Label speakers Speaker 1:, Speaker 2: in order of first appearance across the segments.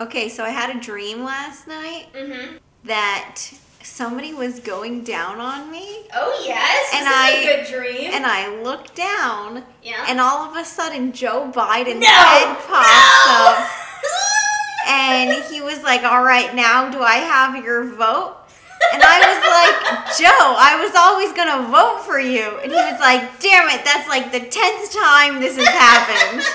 Speaker 1: Okay, so I had a dream last night
Speaker 2: Mm-hmm.
Speaker 1: that somebody was going down on me,
Speaker 2: Oh yes.
Speaker 1: And
Speaker 2: this
Speaker 1: I-
Speaker 2: good dream.
Speaker 1: and I looked down,
Speaker 2: yeah.
Speaker 1: and all of a sudden Joe Biden's
Speaker 2: no.
Speaker 1: head pops
Speaker 2: no!
Speaker 1: up, and he was like, "All right, now do I have your vote?" And I was like, Joe, I was always gonna vote for you. And he was like, damn it, that's like the tenth time this has happened.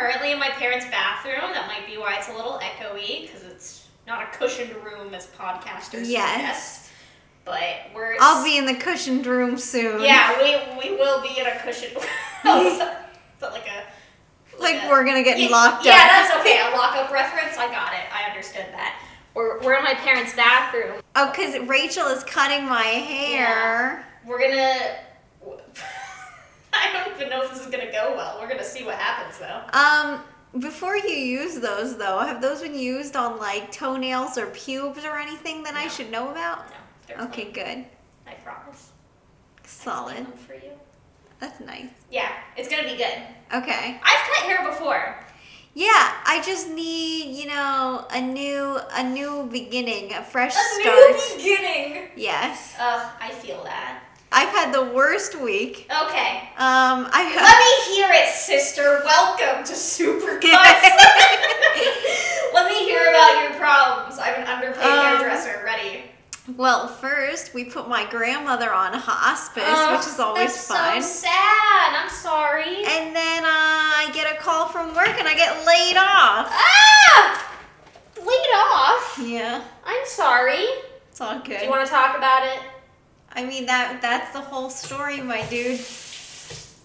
Speaker 2: currently in my parents' bathroom. That might be why it's a little echoey, because it's not a cushioned room as podcasters
Speaker 1: Yes.
Speaker 2: suggest. But we're.
Speaker 1: I'll be in the cushioned room soon.
Speaker 2: Yeah, we we will be in a cushioned. oh, is that like a.
Speaker 1: Like
Speaker 2: a-
Speaker 1: we're gonna get
Speaker 2: yeah,
Speaker 1: locked
Speaker 2: yeah,
Speaker 1: up.
Speaker 2: Yeah, that's okay. A lockup reference. I got it. I understood that. We're, we're in my parents' bathroom.
Speaker 1: Oh, because Rachel is cutting my hair.
Speaker 2: We're gonna. I don't even know if this is gonna go well. We're gonna see what happens though.
Speaker 1: Um, before you use those though, have those been used on like toenails or pubes or anything that I should know about?
Speaker 2: No,
Speaker 1: Okay,
Speaker 2: fine.
Speaker 1: good.
Speaker 2: I promise.
Speaker 1: Solid.
Speaker 2: Them for you.
Speaker 1: That's nice.
Speaker 2: Yeah, it's gonna be good.
Speaker 1: Okay.
Speaker 2: I've cut hair before.
Speaker 1: Yeah, I just need, you know, a new a new beginning, a fresh
Speaker 2: A
Speaker 1: start.
Speaker 2: new beginning.
Speaker 1: Yes.
Speaker 2: Ugh, I feel that.
Speaker 1: I've had the worst week.
Speaker 2: Okay.
Speaker 1: Um, I
Speaker 2: Let me hear it, sister. Welcome to Supercuts. Let me hear about your problems. I have an underpaid
Speaker 1: Um,
Speaker 2: hairdresser ready.
Speaker 1: Well, first we put my grandmother on hospice,
Speaker 2: Ugh,
Speaker 1: which is always
Speaker 2: that's
Speaker 1: fun.
Speaker 2: so sad. I'm sorry.
Speaker 1: And then uh, I get a call from work and I get laid off.
Speaker 2: ah! Laid off.
Speaker 1: Yeah,
Speaker 2: I'm sorry.
Speaker 1: it's all good.
Speaker 2: Do you want to talk about it?
Speaker 1: I mean that that's the whole story, my dude.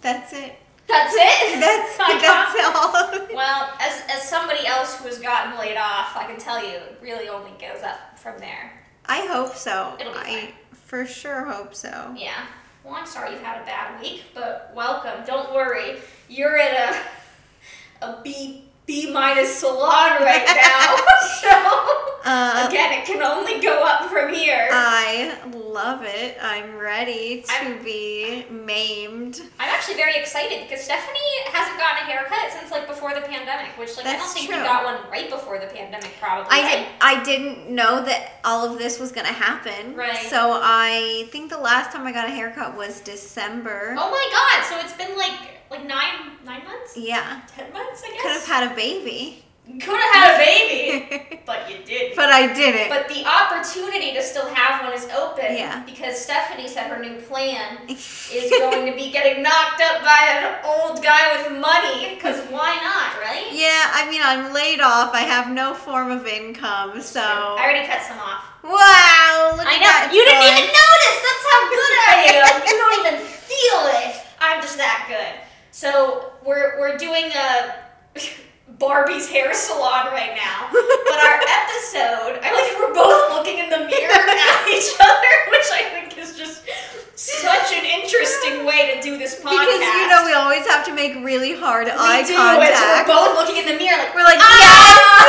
Speaker 1: That's it.
Speaker 2: That's it.
Speaker 1: That's that's all.
Speaker 2: Well, as, as somebody else who has gotten laid off, I can tell you it really only goes up from there.
Speaker 1: I hope so.
Speaker 2: It'll be
Speaker 1: I
Speaker 2: fine.
Speaker 1: for sure hope so.
Speaker 2: Yeah. Well, I'm sorry you've had a bad week, but welcome. Don't worry. You're at a a B B minus salon right now. so
Speaker 1: Uh,
Speaker 2: again, it can only go up from here.
Speaker 1: I love it. I'm ready to
Speaker 2: I'm-
Speaker 1: be maimed.
Speaker 2: I'm actually very excited because Stephanie hasn't gotten a haircut since like before the pandemic, which like I don't think
Speaker 1: true.
Speaker 2: you got one right before the pandemic, probably.
Speaker 1: I
Speaker 2: right?
Speaker 1: did, I didn't know that all of this was gonna happen.
Speaker 2: Right.
Speaker 1: So I think the last time I got a haircut was December.
Speaker 2: Oh my god! So it's been like like nine nine months,
Speaker 1: Yeah.
Speaker 2: ten months, I guess.
Speaker 1: Could have had a baby.
Speaker 2: Could have had a baby, but you didn't.
Speaker 1: but I didn't.
Speaker 2: But the opportunity to still have one is open.
Speaker 1: Yeah.
Speaker 2: Because Stephanie said her new plan is going to be getting knocked up by an old guy with money. Because why not, right?
Speaker 1: yeah, I mean I'm laid off. I have no form of income, so
Speaker 2: I already cut some off.
Speaker 1: wow. Look
Speaker 2: I
Speaker 1: at
Speaker 2: know.
Speaker 1: that
Speaker 2: You didn't even notice. That's how good I am. you don't even feel it. I'm just that good. So we're we're doing a Barbie's hair salon right now. But our episode, I like we're both looking in the mirror at each other, which I think is just such an interesting way to do this podcast.
Speaker 1: Because you know we always have to make really hard
Speaker 2: we
Speaker 1: eye
Speaker 2: do,
Speaker 1: contact.
Speaker 2: we're both looking in the mirror like
Speaker 1: We're like,
Speaker 2: ah,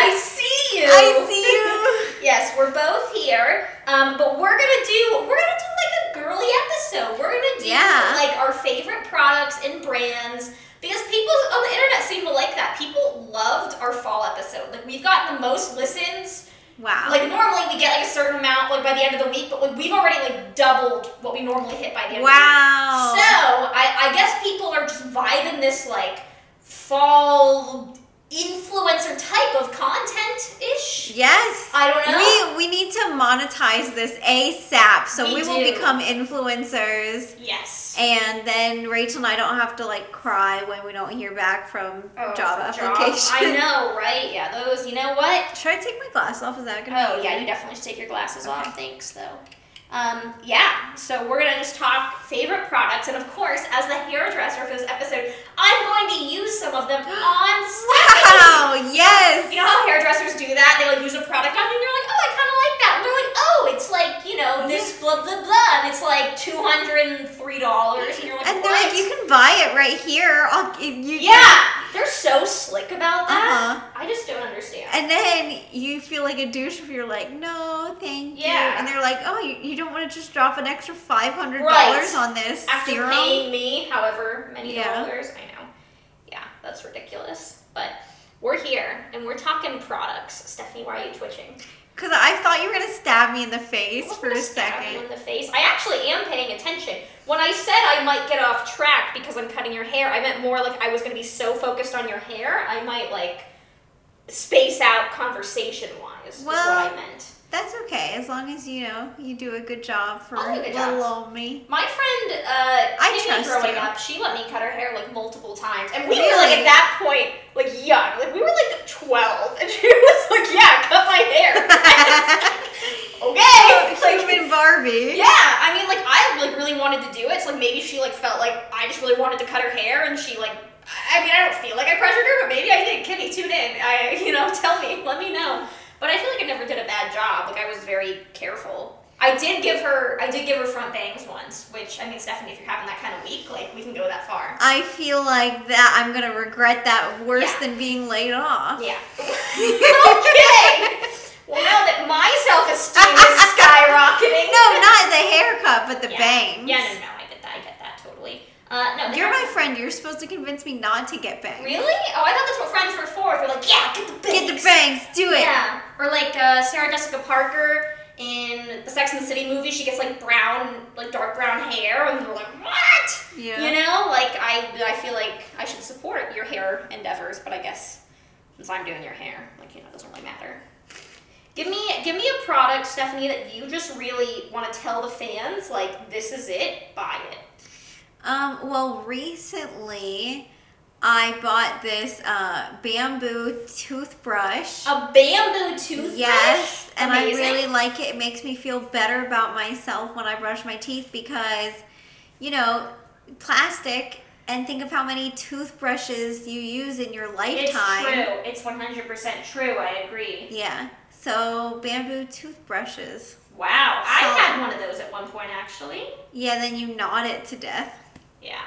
Speaker 2: I see you.
Speaker 1: I see you.
Speaker 2: Yes, we're both here. Um, but we're gonna do we're gonna do like a girly episode. We're gonna do
Speaker 1: Yeah.
Speaker 2: like our favorite products and brands because people on the internet seem to like that. People loved our fall episode. Like we've gotten the most listens.
Speaker 1: Wow.
Speaker 2: Like normally we get like a certain amount like by the end of the week, but like, we've already like doubled what we normally hit by the end of the week.
Speaker 1: wow.
Speaker 2: So I, I guess people are just vibing this like fall influencer type of content ish.
Speaker 1: yes.
Speaker 2: I don't know.
Speaker 1: We we need to monetize this ASAP so
Speaker 2: We
Speaker 1: we, will become influencers
Speaker 2: yes.
Speaker 1: and then Rachel and I don't have to like cry when we don't hear back from
Speaker 2: Oh,
Speaker 1: job applications.
Speaker 2: I know, right? Yeah, those. You know what?
Speaker 1: Should I take my glass off? Is that gonna
Speaker 2: Oh yeah, you definitely should take your glasses
Speaker 1: Okay.
Speaker 2: off. Thanks, though. Um, yeah, so we're gonna just talk favorite products, and of course, as the hairdresser for this episode, I'm going to use some of them on.
Speaker 1: Wow, yes.
Speaker 2: You know how hairdressers do that? They like use a product on you, and you're like, oh, I kind of like that. And they're like, oh, it's like you know this blah blah blah, and it's like two hundred and three dollars, and you're like,
Speaker 1: and they're
Speaker 2: what?
Speaker 1: like, you can buy it right here. I'll you.
Speaker 2: yeah, they're so slick about that.
Speaker 1: Uh huh.
Speaker 2: I just don't understand.
Speaker 1: And then you feel like a douche if you're like, no, thank you.
Speaker 2: Yeah.
Speaker 1: And they're like, oh, you, you don't want to just drop an extra five hundred dollars
Speaker 2: Right.
Speaker 1: on this
Speaker 2: After
Speaker 1: serum?
Speaker 2: paying me however many
Speaker 1: Yeah.
Speaker 2: dollars, I know. Yeah, that's ridiculous. But we're here and we're talking products. Stephanie, why are you twitching?
Speaker 1: Because I thought you were gonna stab me in the face for a second.
Speaker 2: in the face. I actually am paying attention. When I said I might get off track because I'm cutting your hair, I meant more like I was gonna be so focused on your hair, I might like space out conversation wise. is what
Speaker 1: Well,
Speaker 2: I meant.
Speaker 1: That's okay, as long as you know you do a good job for
Speaker 2: I'll do a good job.
Speaker 1: little old me.
Speaker 2: My friend, uh,
Speaker 1: I
Speaker 2: Timmy,
Speaker 1: trust
Speaker 2: growing
Speaker 1: you.
Speaker 2: up, she let me cut her hair like multiple times, and we were like at that point, like young, like we were like twelve, and she was like, "Yeah, cut my hair." okay, like,
Speaker 1: Human Barbie.
Speaker 2: yeah. I mean, like I like really wanted to do it, so like maybe she like felt like I just really wanted to cut her hair, and she like. I mean, I don't feel like I pressured her, but maybe I did. Kimmy, tune in. I, you know, tell me, let me know. But I feel like I never did a bad job. Like I was very careful. I did give her, I did give her front bangs once, which I mean, Stephanie, if you're having that kind of week, like we can go that far.
Speaker 1: I feel like that I'm gonna regret that worse
Speaker 2: Yeah.
Speaker 1: than being laid off.
Speaker 2: Yeah. okay. Well, now that my self-esteem is skyrocketing.
Speaker 1: No, not the haircut, but the
Speaker 2: yeah.
Speaker 1: bangs.
Speaker 2: Yeah, no, no, I get that. I get that totally. Uh, no,
Speaker 1: You're my friend. You're supposed to convince me not to get bangs.
Speaker 2: Really? Oh, I thought that's what friends were for. They're like, yeah, get the bangs.
Speaker 1: Get the bangs. Do it.
Speaker 2: Yeah. Or like uh, Sarah Jessica Parker in the Sex and the City movie, she gets like brown, like dark brown hair, and they're like, what?
Speaker 1: Yeah.
Speaker 2: You know, like I, I feel like I should support your hair endeavors, but I guess since I'm doing your hair, like you know, it doesn't really matter. Give me, give me a product, Stephanie, that you just really want to tell the fans, like this is it, buy it.
Speaker 1: Um. Well, recently, I bought this uh, bamboo toothbrush.
Speaker 2: A bamboo toothbrush.
Speaker 1: Yes, and I really like it. It makes me feel better about myself when I brush my teeth because, you know, plastic. And think of how many toothbrushes you use in your lifetime.
Speaker 2: It's true. It's 100% true. I agree.
Speaker 1: Yeah. So bamboo toothbrushes.
Speaker 2: Wow, I had one of those at one point actually.
Speaker 1: Yeah. Then you gnawed it to death.
Speaker 2: Yeah.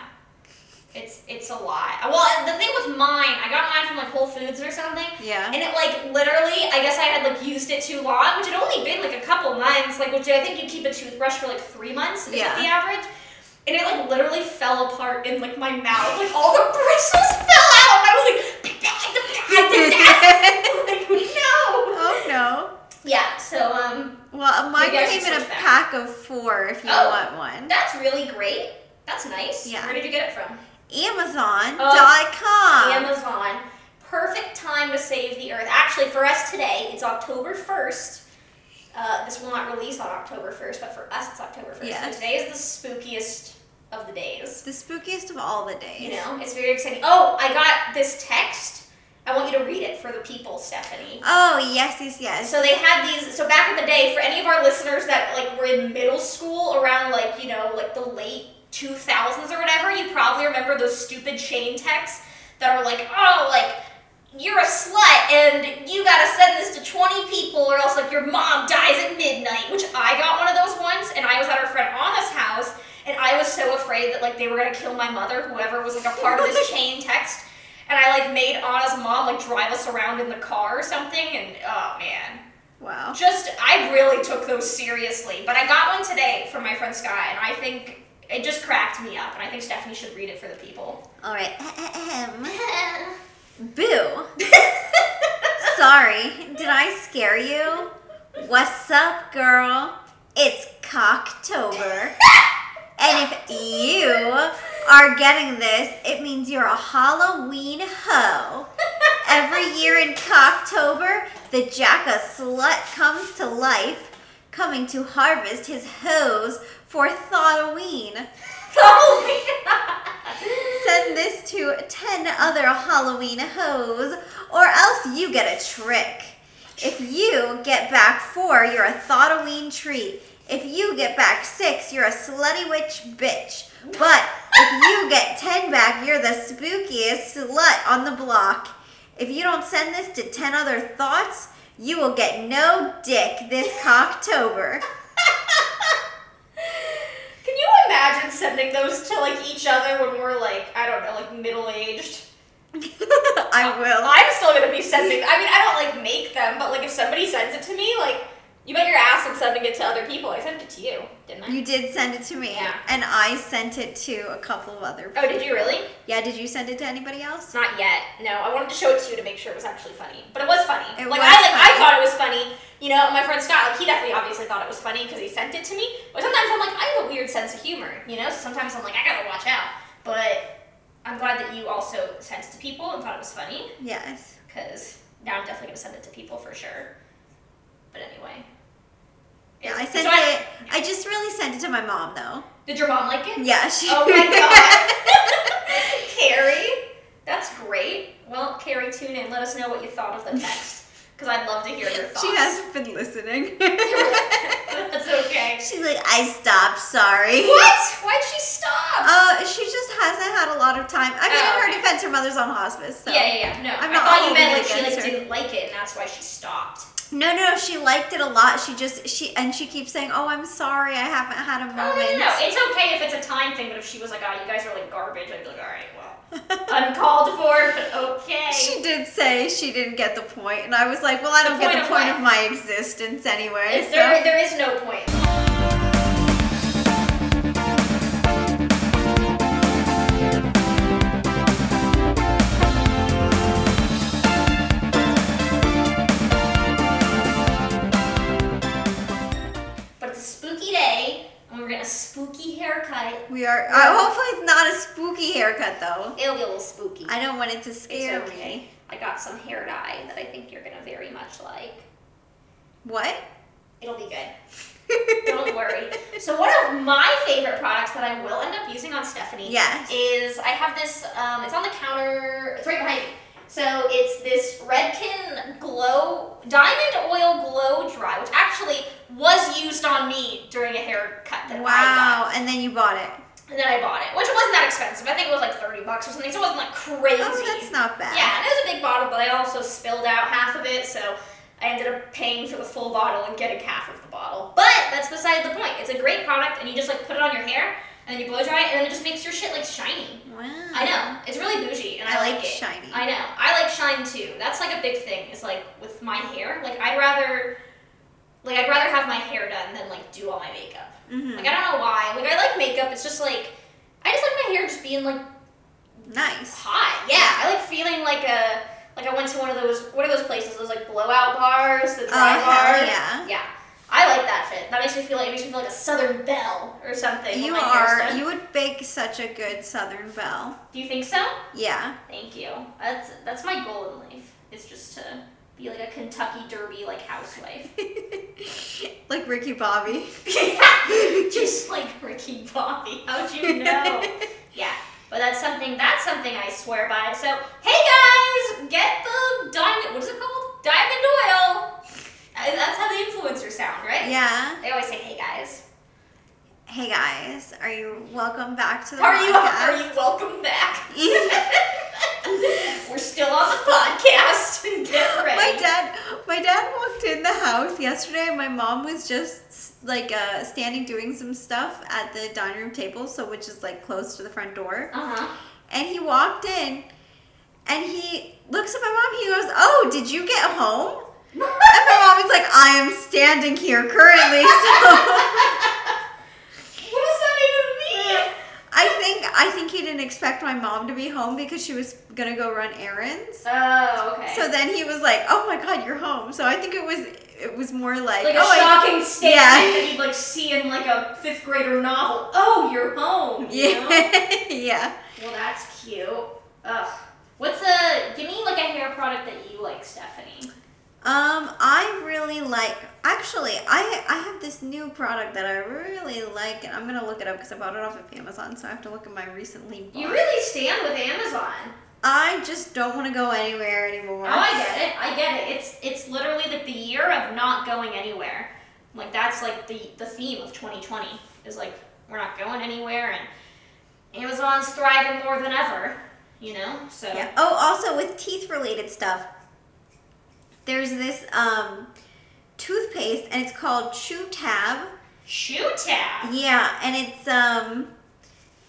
Speaker 2: It's it's a lot. Well, the thing with mine, I got mine from like Whole Foods or something,
Speaker 1: Yeah.
Speaker 2: and it like literally, I guess I had like used it too long, which had only been like a couple months, like which I think you keep a toothbrush for like three months is
Speaker 1: Yeah.
Speaker 2: the average. And it like literally fell apart in like my mouth, like all the bristles fell out, and I was like, I did that. like no.
Speaker 1: oh no.
Speaker 2: Yeah. So um,
Speaker 1: Well, mine
Speaker 2: I
Speaker 1: came in a
Speaker 2: back.
Speaker 1: pack of four if you
Speaker 2: Oh.
Speaker 1: want one.
Speaker 2: that's really great. That's nice.
Speaker 1: Yeah.
Speaker 2: Where did you get it from?
Speaker 1: Amazon.com.
Speaker 2: Amazon. Perfect time to save the earth. Actually, for us today, it's October 1st. Uh, this will not release on October 1st, but for us, it's October 1st.
Speaker 1: Yes.
Speaker 2: So today is the spookiest of the days.
Speaker 1: the spookiest of all the days.
Speaker 2: You know, it's very exciting. Oh, I got this text. I want you to read it for the people, Stephanie.
Speaker 1: Oh, yes, yes, yes.
Speaker 2: So they had these. So back in the day, for any of our listeners that like were in middle school around like you know like the late two thousands or whatever, you probably remember those stupid chain texts that are like, oh, like you're a slut and you gotta send this to twenty people or else like your mom dies at midnight. Which I got one of those once, and I was at our friend Anna's house, and I was so afraid that like they were gonna kill my mother, whoever was like a part of this chain text. And I like made Anna's mom like drive us around in the car or something, and oh man,
Speaker 1: wow.
Speaker 2: just I really took those seriously. But I got one today from my friend Sky, and I think it just cracked me up, and I think Stephanie should read it for the people.
Speaker 1: All right. Boo. Sorry. Did I scare you? What's up, girl? It's Cocktober. And if you are getting this, it means you're a Halloween hoe. Every year in Cocktober, the Jacka slut comes to life, coming to harvest his hoes for Thalloween. Oh send this to 10 other Halloween hoes, or else you get a trick. If you get back four, you're a Thalloween treat. If you get back six, you're a slutty witch bitch. But if you get 10 back, you're the spookiest slut on the block. If you don't send this to 10 other thoughts, you will get no dick this Cocktober.
Speaker 2: Can you imagine sending those to like each other when we're like I don't know like middle aged?
Speaker 1: I will.
Speaker 2: I'm still gonna be sending. I mean, I don't like make them, but like if somebody sends it to me, like you bet your ass I'm sending it to other people. I sent it to you, didn't I?
Speaker 1: You did send it to me,
Speaker 2: Yeah.
Speaker 1: and I sent it to a couple of other. People.
Speaker 2: Oh, did you really?
Speaker 1: Yeah, did you send it to anybody else?
Speaker 2: Not yet. No, I wanted to show it to you to make sure it was actually funny. But it was funny.
Speaker 1: It
Speaker 2: like
Speaker 1: was
Speaker 2: I like I thought it was funny. You know, my friend Scott, like he definitely obviously thought it was funny because he sent it to me. But sometimes I'm like, I have a weird sense of humor. You know, so sometimes I'm like, I gotta watch out. But I'm glad that you also sent it to people and thought it was funny
Speaker 1: Yes.
Speaker 2: because now I'm definitely gonna send it to people for sure. But anyway.
Speaker 1: Yeah, I sent
Speaker 2: so
Speaker 1: it. I just really sent it to my mom though.
Speaker 2: Did your mom like it?
Speaker 1: Yeah, she.
Speaker 2: Oh my god. Carrie, that's great. Well, Carrie, tune in. Let us know what you thought of the text. Because I'd love to hear your thoughts.
Speaker 1: she hasn't been listening.
Speaker 2: that's okay.
Speaker 1: She's like, I stopped. Sorry.
Speaker 2: What? Why'd she stop?
Speaker 1: Uh, she just hasn't had a lot of time. I mean,
Speaker 2: Oh,
Speaker 1: in her
Speaker 2: okay.
Speaker 1: defense, her mother's on hospice. So.
Speaker 2: yeah, yeah, yeah. No,
Speaker 1: I'm
Speaker 2: I
Speaker 1: not
Speaker 2: thought you meant like she like didn't like it, and that's why she stopped.
Speaker 1: No, no, no, she liked it a lot. She just she and she keeps saying, "Oh, I'm sorry, I haven't had a
Speaker 2: Oh,
Speaker 1: moment."
Speaker 2: no, no, no. It's okay if it's a time thing, but if she was like, oh, you guys are like garbage, I'd be like, all right, well, uncalled for, but okay.
Speaker 1: She did say she didn't get the point, and I was like, "Well, I don't get
Speaker 2: point
Speaker 1: the
Speaker 2: of
Speaker 1: point
Speaker 2: what?
Speaker 1: of my existence anyway." So.
Speaker 2: there, there is no point. Haircut.
Speaker 1: We are. Uh, hopefully, it's not a spooky haircut though.
Speaker 2: It'll be a little spooky.
Speaker 1: I don't want it to
Speaker 2: it's
Speaker 1: scare
Speaker 2: okay.
Speaker 1: me.
Speaker 2: I got some hair dye that I think you're gonna very much like.
Speaker 1: What?
Speaker 2: It'll be good. Don't worry. So one of my favorite products that I will end up using on Stephanie
Speaker 1: Yes.
Speaker 2: is I have this. Um, it's on the counter. It's right behind me. So it's this Redken Glow Diamond Oil Glow Dry, which actually was used on me during a haircut that I got.
Speaker 1: Wow! And then you bought it.
Speaker 2: And then I bought it, which wasn't that expensive. I think it was like thirty bucks or something. So it wasn't like crazy.
Speaker 1: Oh, that's not bad.
Speaker 2: Yeah, and it was a big bottle, but I also spilled out half of it, so I ended up paying for the full bottle and getting half of the bottle. But that's beside the point. It's a great product, and you just like put it on your hair, and then you blow dry it, and then it just makes your shit like shiny.
Speaker 1: Wow.
Speaker 2: I know it's really bougie, and I,
Speaker 1: I
Speaker 2: like,
Speaker 1: like
Speaker 2: it.
Speaker 1: shiny.
Speaker 2: I know I like shine too. That's like a big thing. Is like with my hair, like I'd rather, like I'd rather have my hair done than like do all my makeup.
Speaker 1: Mhm.
Speaker 2: Like I don't know why. Like I like makeup. It's just like I just like my hair just being like
Speaker 1: Nice.
Speaker 2: hot. Yeah, I like feeling like a like I went to one of those what are those places? Those like blowout bars, the
Speaker 1: Oh
Speaker 2: dry bar.
Speaker 1: hell yeah!
Speaker 2: Yeah. I like that shit. That makes me feel like it makes me feel like a southern belle or something.
Speaker 1: You are. You would bake such a good Southern belle.
Speaker 2: Do you think so?
Speaker 1: Yeah.
Speaker 2: Thank you. That's that's my goal in life. Is just to be like a Kentucky Derby like housewife.
Speaker 1: like Ricky Bobby.
Speaker 2: just like Ricky Bobby. How'd you know? yeah. But that's something that's something I swear by. So hey guys, get the diamond what is it called? Diamond oil. Uh, That's how the influencers sound, right?
Speaker 1: Yeah.
Speaker 2: They always say hey guys.
Speaker 1: Hey guys, are you welcome back to the
Speaker 2: Are you are you welcome back? We're still on the podcast. Get ready.
Speaker 1: my dad, my dad walked in the house yesterday. and My mom was just like uh, standing doing some stuff at the dining room table, so which is like close to the front door.
Speaker 2: Uh-huh.
Speaker 1: And he walked in, and he looks at my mom. He goes, "Oh, did you get home?" And my mom is like, "I am standing here currently." So
Speaker 2: what does that even mean?
Speaker 1: I think he didn't expect my mom to be home because she was gonna go run errands.
Speaker 2: Oh, okay.
Speaker 1: So then he was like, "Oh my God, you're home." So I think it was it was more like,
Speaker 2: like a
Speaker 1: "Oh, I-
Speaker 2: shocking statement
Speaker 1: yeah.
Speaker 2: that you'd like see in like a fifth grader novel. Oh, you're home. You know?
Speaker 1: yeah, yeah."
Speaker 2: Well, that's cute. Ugh. What's a give me like a hair product that you like, Stephanie?
Speaker 1: Um, I really like. Actually, I I have this new product that I really like, and I'm gonna look it up because I bought it off of Amazon, so I have to look at my recently. Bought.
Speaker 2: You really stand with Amazon.
Speaker 1: I just don't want to go anywhere anymore.
Speaker 2: Oh, I get it. I get it. It's it's literally like the year of not going anywhere. Like that's like the the theme of 2020 is like we're not going anywhere and Amazon's thriving more than ever. You know, so
Speaker 1: Yeah. Oh, also with teeth related stuff, there's this um toothpaste, and it's called Chew Tab.
Speaker 2: Chew tab.
Speaker 1: Yeah, and it's um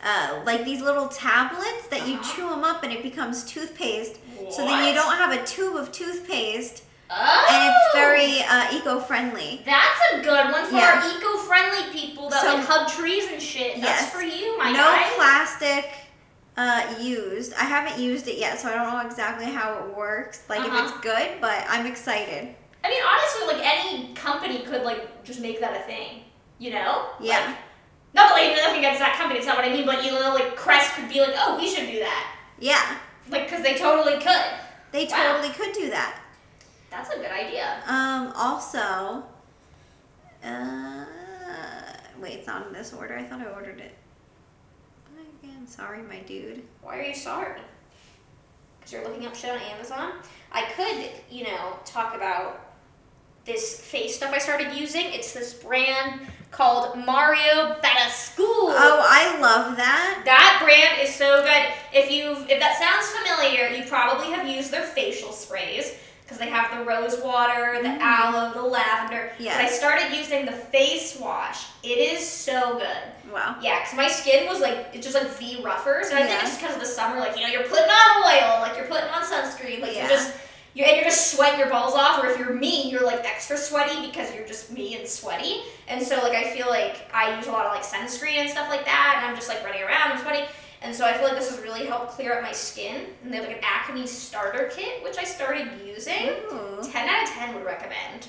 Speaker 1: uh, like these little tablets that you
Speaker 2: Uh-huh.
Speaker 1: chew them up and it becomes toothpaste. So then you don't have a tube of toothpaste,
Speaker 2: Oh.
Speaker 1: and it's very uh, eco-friendly.
Speaker 2: That's a good one for
Speaker 1: Yeah.
Speaker 2: our eco-friendly people that
Speaker 1: So-
Speaker 2: like hug trees and shit. That's
Speaker 1: Yes.
Speaker 2: for you, my
Speaker 1: friend.
Speaker 2: no
Speaker 1: plastic uh, used. I haven't used it yet, so I don't know exactly how it works. Like
Speaker 2: Uh-huh.
Speaker 1: if it's good, but I'm excited.
Speaker 2: I mean, honestly, like any company could like just make that a thing. You know?
Speaker 1: Yeah.
Speaker 2: Like, not that like nothing against that company. It's not what I mean. But you know, like Crest could be like, oh, we should do that.
Speaker 1: Yeah,
Speaker 2: Like, because they totally could.
Speaker 1: they
Speaker 2: Wow.
Speaker 1: totally could do that.
Speaker 2: That's a good idea.
Speaker 1: Um, also, uh, wait, it's not in this order. I thought I ordered it. Again, sorry, my dude.
Speaker 2: Why are you sorry? Because you're looking up shit on Amazon? I could, you know, talk about this face stuff I started using. It's this brand called Mario Badescu.
Speaker 1: Oh, I love that.
Speaker 2: That brand is so good. If you if that sounds familiar, you probably have used their facial sprays because they have the rose water, the
Speaker 1: Mhm.
Speaker 2: aloe, the lavender. But I started using the face wash. It is so good.
Speaker 1: Wow.
Speaker 2: Yeah, because my skin was like it's just like V ruffers, and I think it's just because of the summer. Like you know, you're putting on oil, like you're putting on sunscreen, like
Speaker 1: Yeah.
Speaker 2: you're just you're and you're just sweating your balls off. Or if you're me, you're like extra sweaty because you're just me and sweaty. And so like I feel like I use a lot of like sunscreen and stuff like that, and I'm just like running around and sweaty. And so I feel like this has really helped clear up my skin. And they have like an acne starter kit, which I started using.
Speaker 1: Ooh.
Speaker 2: 10 out of 10 would recommend.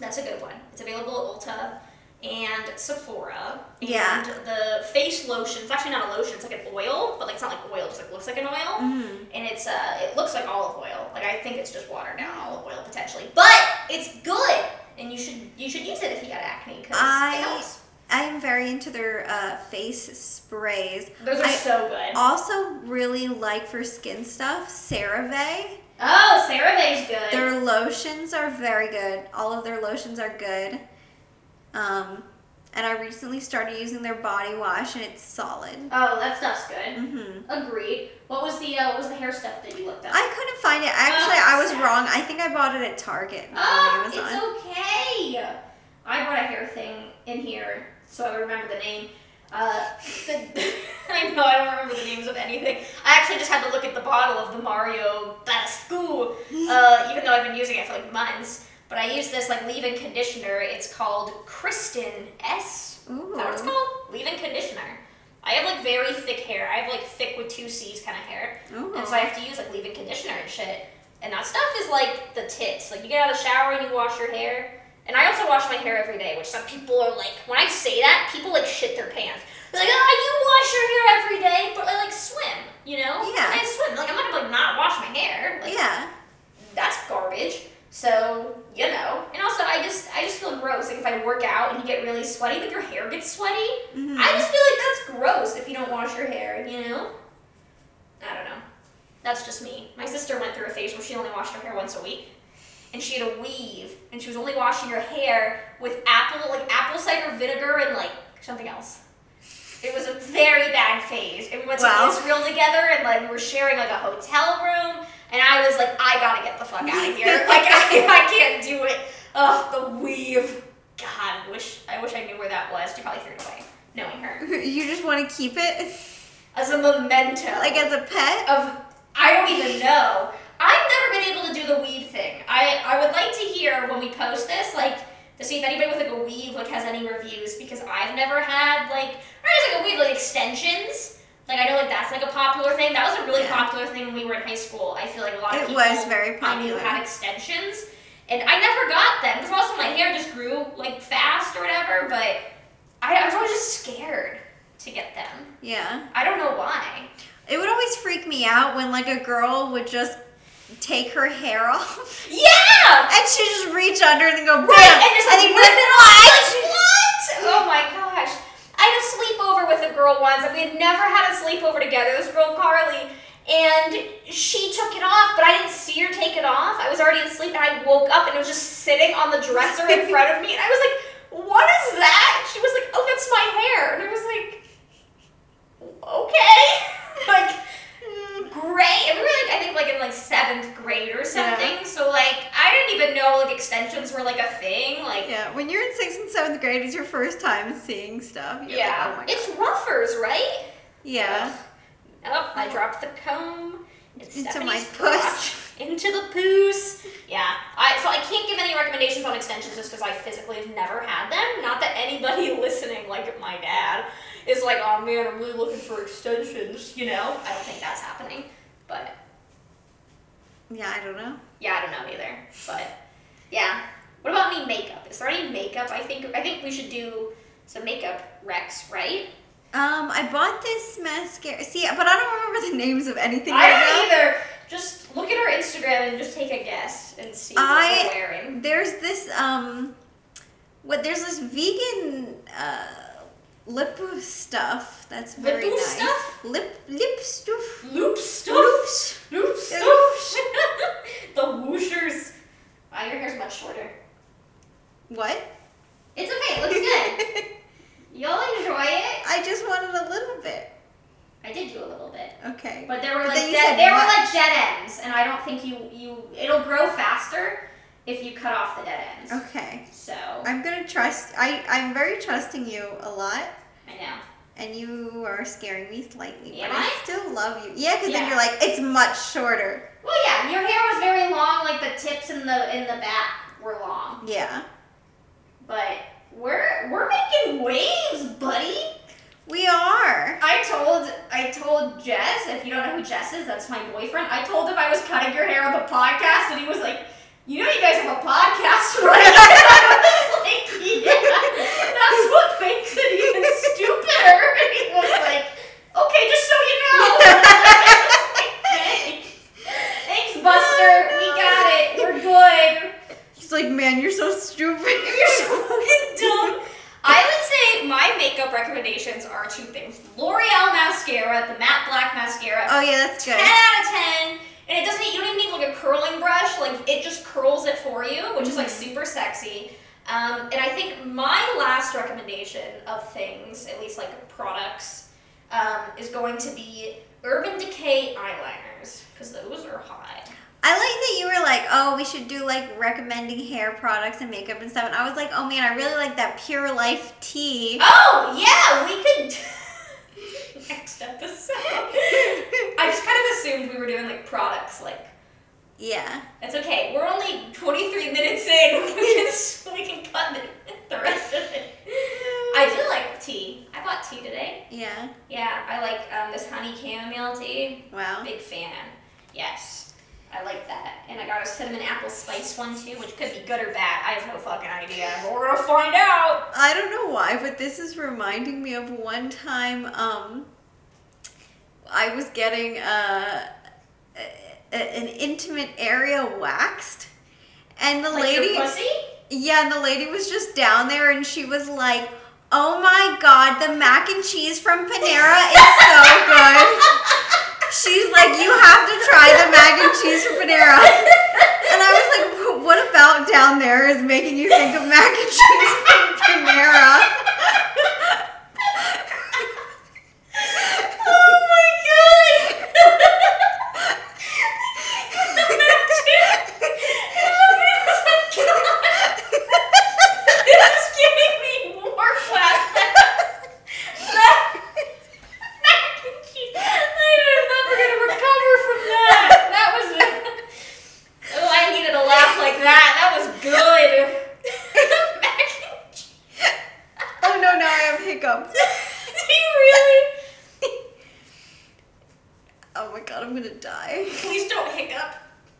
Speaker 2: That's a good one. It's available at Ulta and Sephora. And
Speaker 1: Yeah.
Speaker 2: the face lotion, it's actually not a lotion, it's like an oil, but like it's not like oil, it just like looks like an oil.
Speaker 1: Mhm.
Speaker 2: And it's uh it looks like olive oil. Like I think it's just watered down olive oil potentially. But it's good. And you should you should use it if you got acne because
Speaker 1: I-
Speaker 2: it helps.
Speaker 1: I am very into their uh, face sprays.
Speaker 2: Those are
Speaker 1: I-
Speaker 2: so good.
Speaker 1: Also, really like for skin stuff, CeraVe.
Speaker 2: Oh, CeraVe's good.
Speaker 1: Their lotions are very good. All of their lotions are good. Um, and I recently started using their body wash, and it's solid.
Speaker 2: oh, that stuff's good.
Speaker 1: hmm
Speaker 2: Agreed. What was the uh, what was the hair stuff that you looked up?
Speaker 1: I couldn't find it. Actually,
Speaker 2: Oh,
Speaker 1: I was
Speaker 2: sad.
Speaker 1: wrong. I think I bought it at Target,
Speaker 2: Oh, it's okay. I brought a hair thing in here, so I remember the name. Uh, the, I know I don't remember the names of anything. I actually just had to look at the bottle of the Mario Badescu, uh, even though I've been using it for like months. But I use this like leave-in conditioner. It's called Kristin Ess.
Speaker 1: Ooh.
Speaker 2: Is that what it's called? Leave-in conditioner. I have like very thick hair. I have like thick with two C's kind of hair.
Speaker 1: Ooh.
Speaker 2: And so I have to use like leave-in conditioner and shit. And that stuff is like the tits. Like you get out of the shower and you wash your hair. And I also wash my hair every day, which some people are like, when I say that, people like shit their pants. They're like, oh, you wash your hair every day, but I like swim, you know?
Speaker 1: Yeah.
Speaker 2: And I swim. Like I'm not gonna like not wash my hair. Like
Speaker 1: yeah.
Speaker 2: that's garbage. So you know, and also I just I just feel gross. Like if I work out and you get really sweaty, like your hair gets sweaty.
Speaker 1: Mhm.
Speaker 2: I just feel like that's gross if you don't wash your hair, you know? I don't know. That's just me. My sister went through a phase where she only washed her hair once a week. And she had a weave, and she was only washing her hair with apple, like apple cider vinegar and like something else. It was a very bad phase. And we went to
Speaker 1: Wow.
Speaker 2: Israel together, and like we were sharing like a hotel room, and I was like, I gotta get the fuck out of here. like I, I can't do it. Ugh, the weave. God, I wish I wish I knew where that was. She probably threw it away, knowing her.
Speaker 1: You just want to keep it,
Speaker 2: As a memento.
Speaker 1: like as a pet.
Speaker 2: of I don't even know. I've never been able to do the weave thing. I, I would like to hear when we post this, like, to see if anybody with like a weave like has any reviews because I've never had like or just like a weave like extensions. Like I know like that's like a popular thing. That was a really
Speaker 1: Yeah.
Speaker 2: popular thing when we were in high school. I feel like a lot of
Speaker 1: It
Speaker 2: people
Speaker 1: was very popular.
Speaker 2: I knew had extensions. And I never got them because also my hair just grew like fast or whatever, but I, I was always just scared to get them.
Speaker 1: Yeah.
Speaker 2: I don't know why.
Speaker 1: It would always freak me out when like a girl would just take her hair off
Speaker 2: Yeah!
Speaker 1: and she just reach under and then go bam,
Speaker 2: Right, and just
Speaker 1: and
Speaker 2: like, rip it off. Like, what? Oh my gosh. I had a sleepover with a girl once, and we had never had a sleepover together. This girl, Carly, and she took it off, but I didn't see her take it off. I was already asleep, and I woke up, and it was just sitting on the dresser in front of me, and I was like, what is that? She was like, oh, that's my hair. And I was like, okay. like, great. And we were like, I think like in like seventh grade or something. So like, I didn't even know like extensions were like a thing. Like,
Speaker 1: Yeah, when you're in sixth and seventh grade, it's your first time seeing stuff. You're
Speaker 2: yeah,
Speaker 1: Like, oh my
Speaker 2: it's ruffers, right?
Speaker 1: Yeah.
Speaker 2: Oh, I dropped the comb. It's
Speaker 1: Into
Speaker 2: Stephanie's
Speaker 1: my puss.
Speaker 2: Into the poos. Yeah. I so I can't give any recommendations on extensions just because I physically have never had them. Not that anybody listening, like my dad, is like, oh man, I'm really looking for extensions. You know, I don't think that's happening. But
Speaker 1: Yeah, I don't know.
Speaker 2: yeah, I don't know either. But yeah. What about any makeup? Is there any makeup? I think I think we should do some makeup recs, right?
Speaker 1: Um, I bought this mascara. See, but I don't remember the names of anything
Speaker 2: I
Speaker 1: right
Speaker 2: don't either. Just look at our Instagram and just take a guess and see what
Speaker 1: I-
Speaker 2: we're wearing.
Speaker 1: There's this um, what? There's this vegan uh lip stuff that's very
Speaker 2: Lip
Speaker 1: nice.
Speaker 2: stuff?
Speaker 1: Lip lip stuff.
Speaker 2: Loop stuff. Loop stuff. the whooshers. Wow, your hair's much shorter.
Speaker 1: What?
Speaker 2: It's okay. It looks good. You'll enjoy it.
Speaker 1: I just wanted a little bit.
Speaker 2: I did do a little bit,
Speaker 1: Okay.
Speaker 2: but there were
Speaker 1: But
Speaker 2: like dead, there were like dead ends, and I don't think you you it'll grow faster if you cut off the dead ends.
Speaker 1: Okay.
Speaker 2: So
Speaker 1: I'm gonna trust. I I'm very trusting you a lot,
Speaker 2: I know.
Speaker 1: and you are scaring me slightly,
Speaker 2: Am
Speaker 1: but I?
Speaker 2: I?
Speaker 1: still love you. Yeah, because then you're like, it's much shorter.
Speaker 2: Well, yeah, your hair was very long. Like the tips in the in the back were long.
Speaker 1: Yeah.
Speaker 2: But we're we're making waves, buddy.
Speaker 1: We are.
Speaker 2: I told I told Jess, if you don't know who Jess is, that's my boyfriend. I told him I was cutting your hair on the podcast, and he was like, "You know, you guys have a podcast, right?" I was like, "Yeah, that's what makes it even stupider." And he was like, "Okay, just so you know." I was like, Thanks, Thanks, Buster. We got it. We're good.
Speaker 1: He's like, man, you're so stupid.
Speaker 2: You're so fucking dumb. I would say my makeup recommendations are two things: L'Oreal mascara, the matte black mascara,
Speaker 1: oh yeah, that's good.
Speaker 2: ten out of ten. And it doesn't. You don't even need like a curling brush. Like it just curls it for you, which is like super sexy. Um, and I think my last recommendation of things, at least like products, um, is going to be Urban Decay eyeliners because those are hot.
Speaker 1: I like that you were like, oh, we should do like recommending hair products and makeup and stuff. And I was like, oh man, I really like that Pure Leaf tea.
Speaker 2: Oh yeah, we could next episode. I just kind of assumed we were doing like products. Like
Speaker 1: Yeah.
Speaker 2: it's okay. We're only twenty three minutes in. We can we can cut the, the rest of it. I do like tea. I bought tea today.
Speaker 1: Yeah.
Speaker 2: Yeah, I like um, this honey chamomile tea.
Speaker 1: Wow.
Speaker 2: Big fan. Yes. I like that. And I got a cinnamon apple spice one too, which could be good or bad. I have no fucking idea. But we're gonna find out.
Speaker 1: I don't know why, but this is reminding me of one time um I was getting uh, a, a- an intimate area waxed and the
Speaker 2: Like
Speaker 1: lady? Yeah, and the lady was just down there and she was like, "Oh my god, the mac and cheese from Panera is so good." She's like, "You have to try the mac and cheese from Panera." And I was like, "What about down there is making you think of mac and cheese from Panera?"
Speaker 2: Oh my god! this is giving me more flashbacks. Mac and cheese. I am never gonna recover from that. That was. Oh, I needed a laugh like that. That was good. Mac and cheese.
Speaker 1: oh no, now I have hiccups.
Speaker 2: Do you really?
Speaker 1: Oh my god, I'm gonna die.
Speaker 2: Please don't hiccup.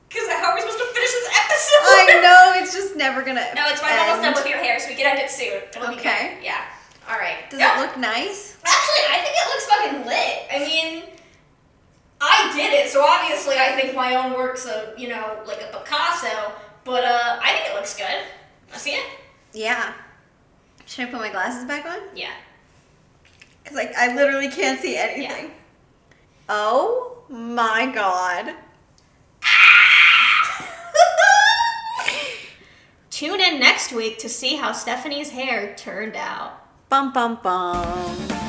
Speaker 2: Because how are we supposed to finish this episode?
Speaker 1: I know it's just never gonna.
Speaker 2: No, it's fine. I'm almost done
Speaker 1: end.
Speaker 2: with your hair, so we can end it soon. It'll
Speaker 1: Okay.
Speaker 2: Yeah. All right.
Speaker 1: Does
Speaker 2: Yeah.
Speaker 1: it look nice?
Speaker 2: Actually, I think it looks fucking lit. I mean, I did it, so obviously I think my own work's a, you know, like a Picasso. But uh, I think it looks good. I see it.
Speaker 1: Yeah. Should I put my glasses back on?
Speaker 2: Yeah.
Speaker 1: Because like I literally can't see anything. Oh my god.
Speaker 2: Tune in next week to see how Stephanie's hair turned out.
Speaker 1: Bum bum bum.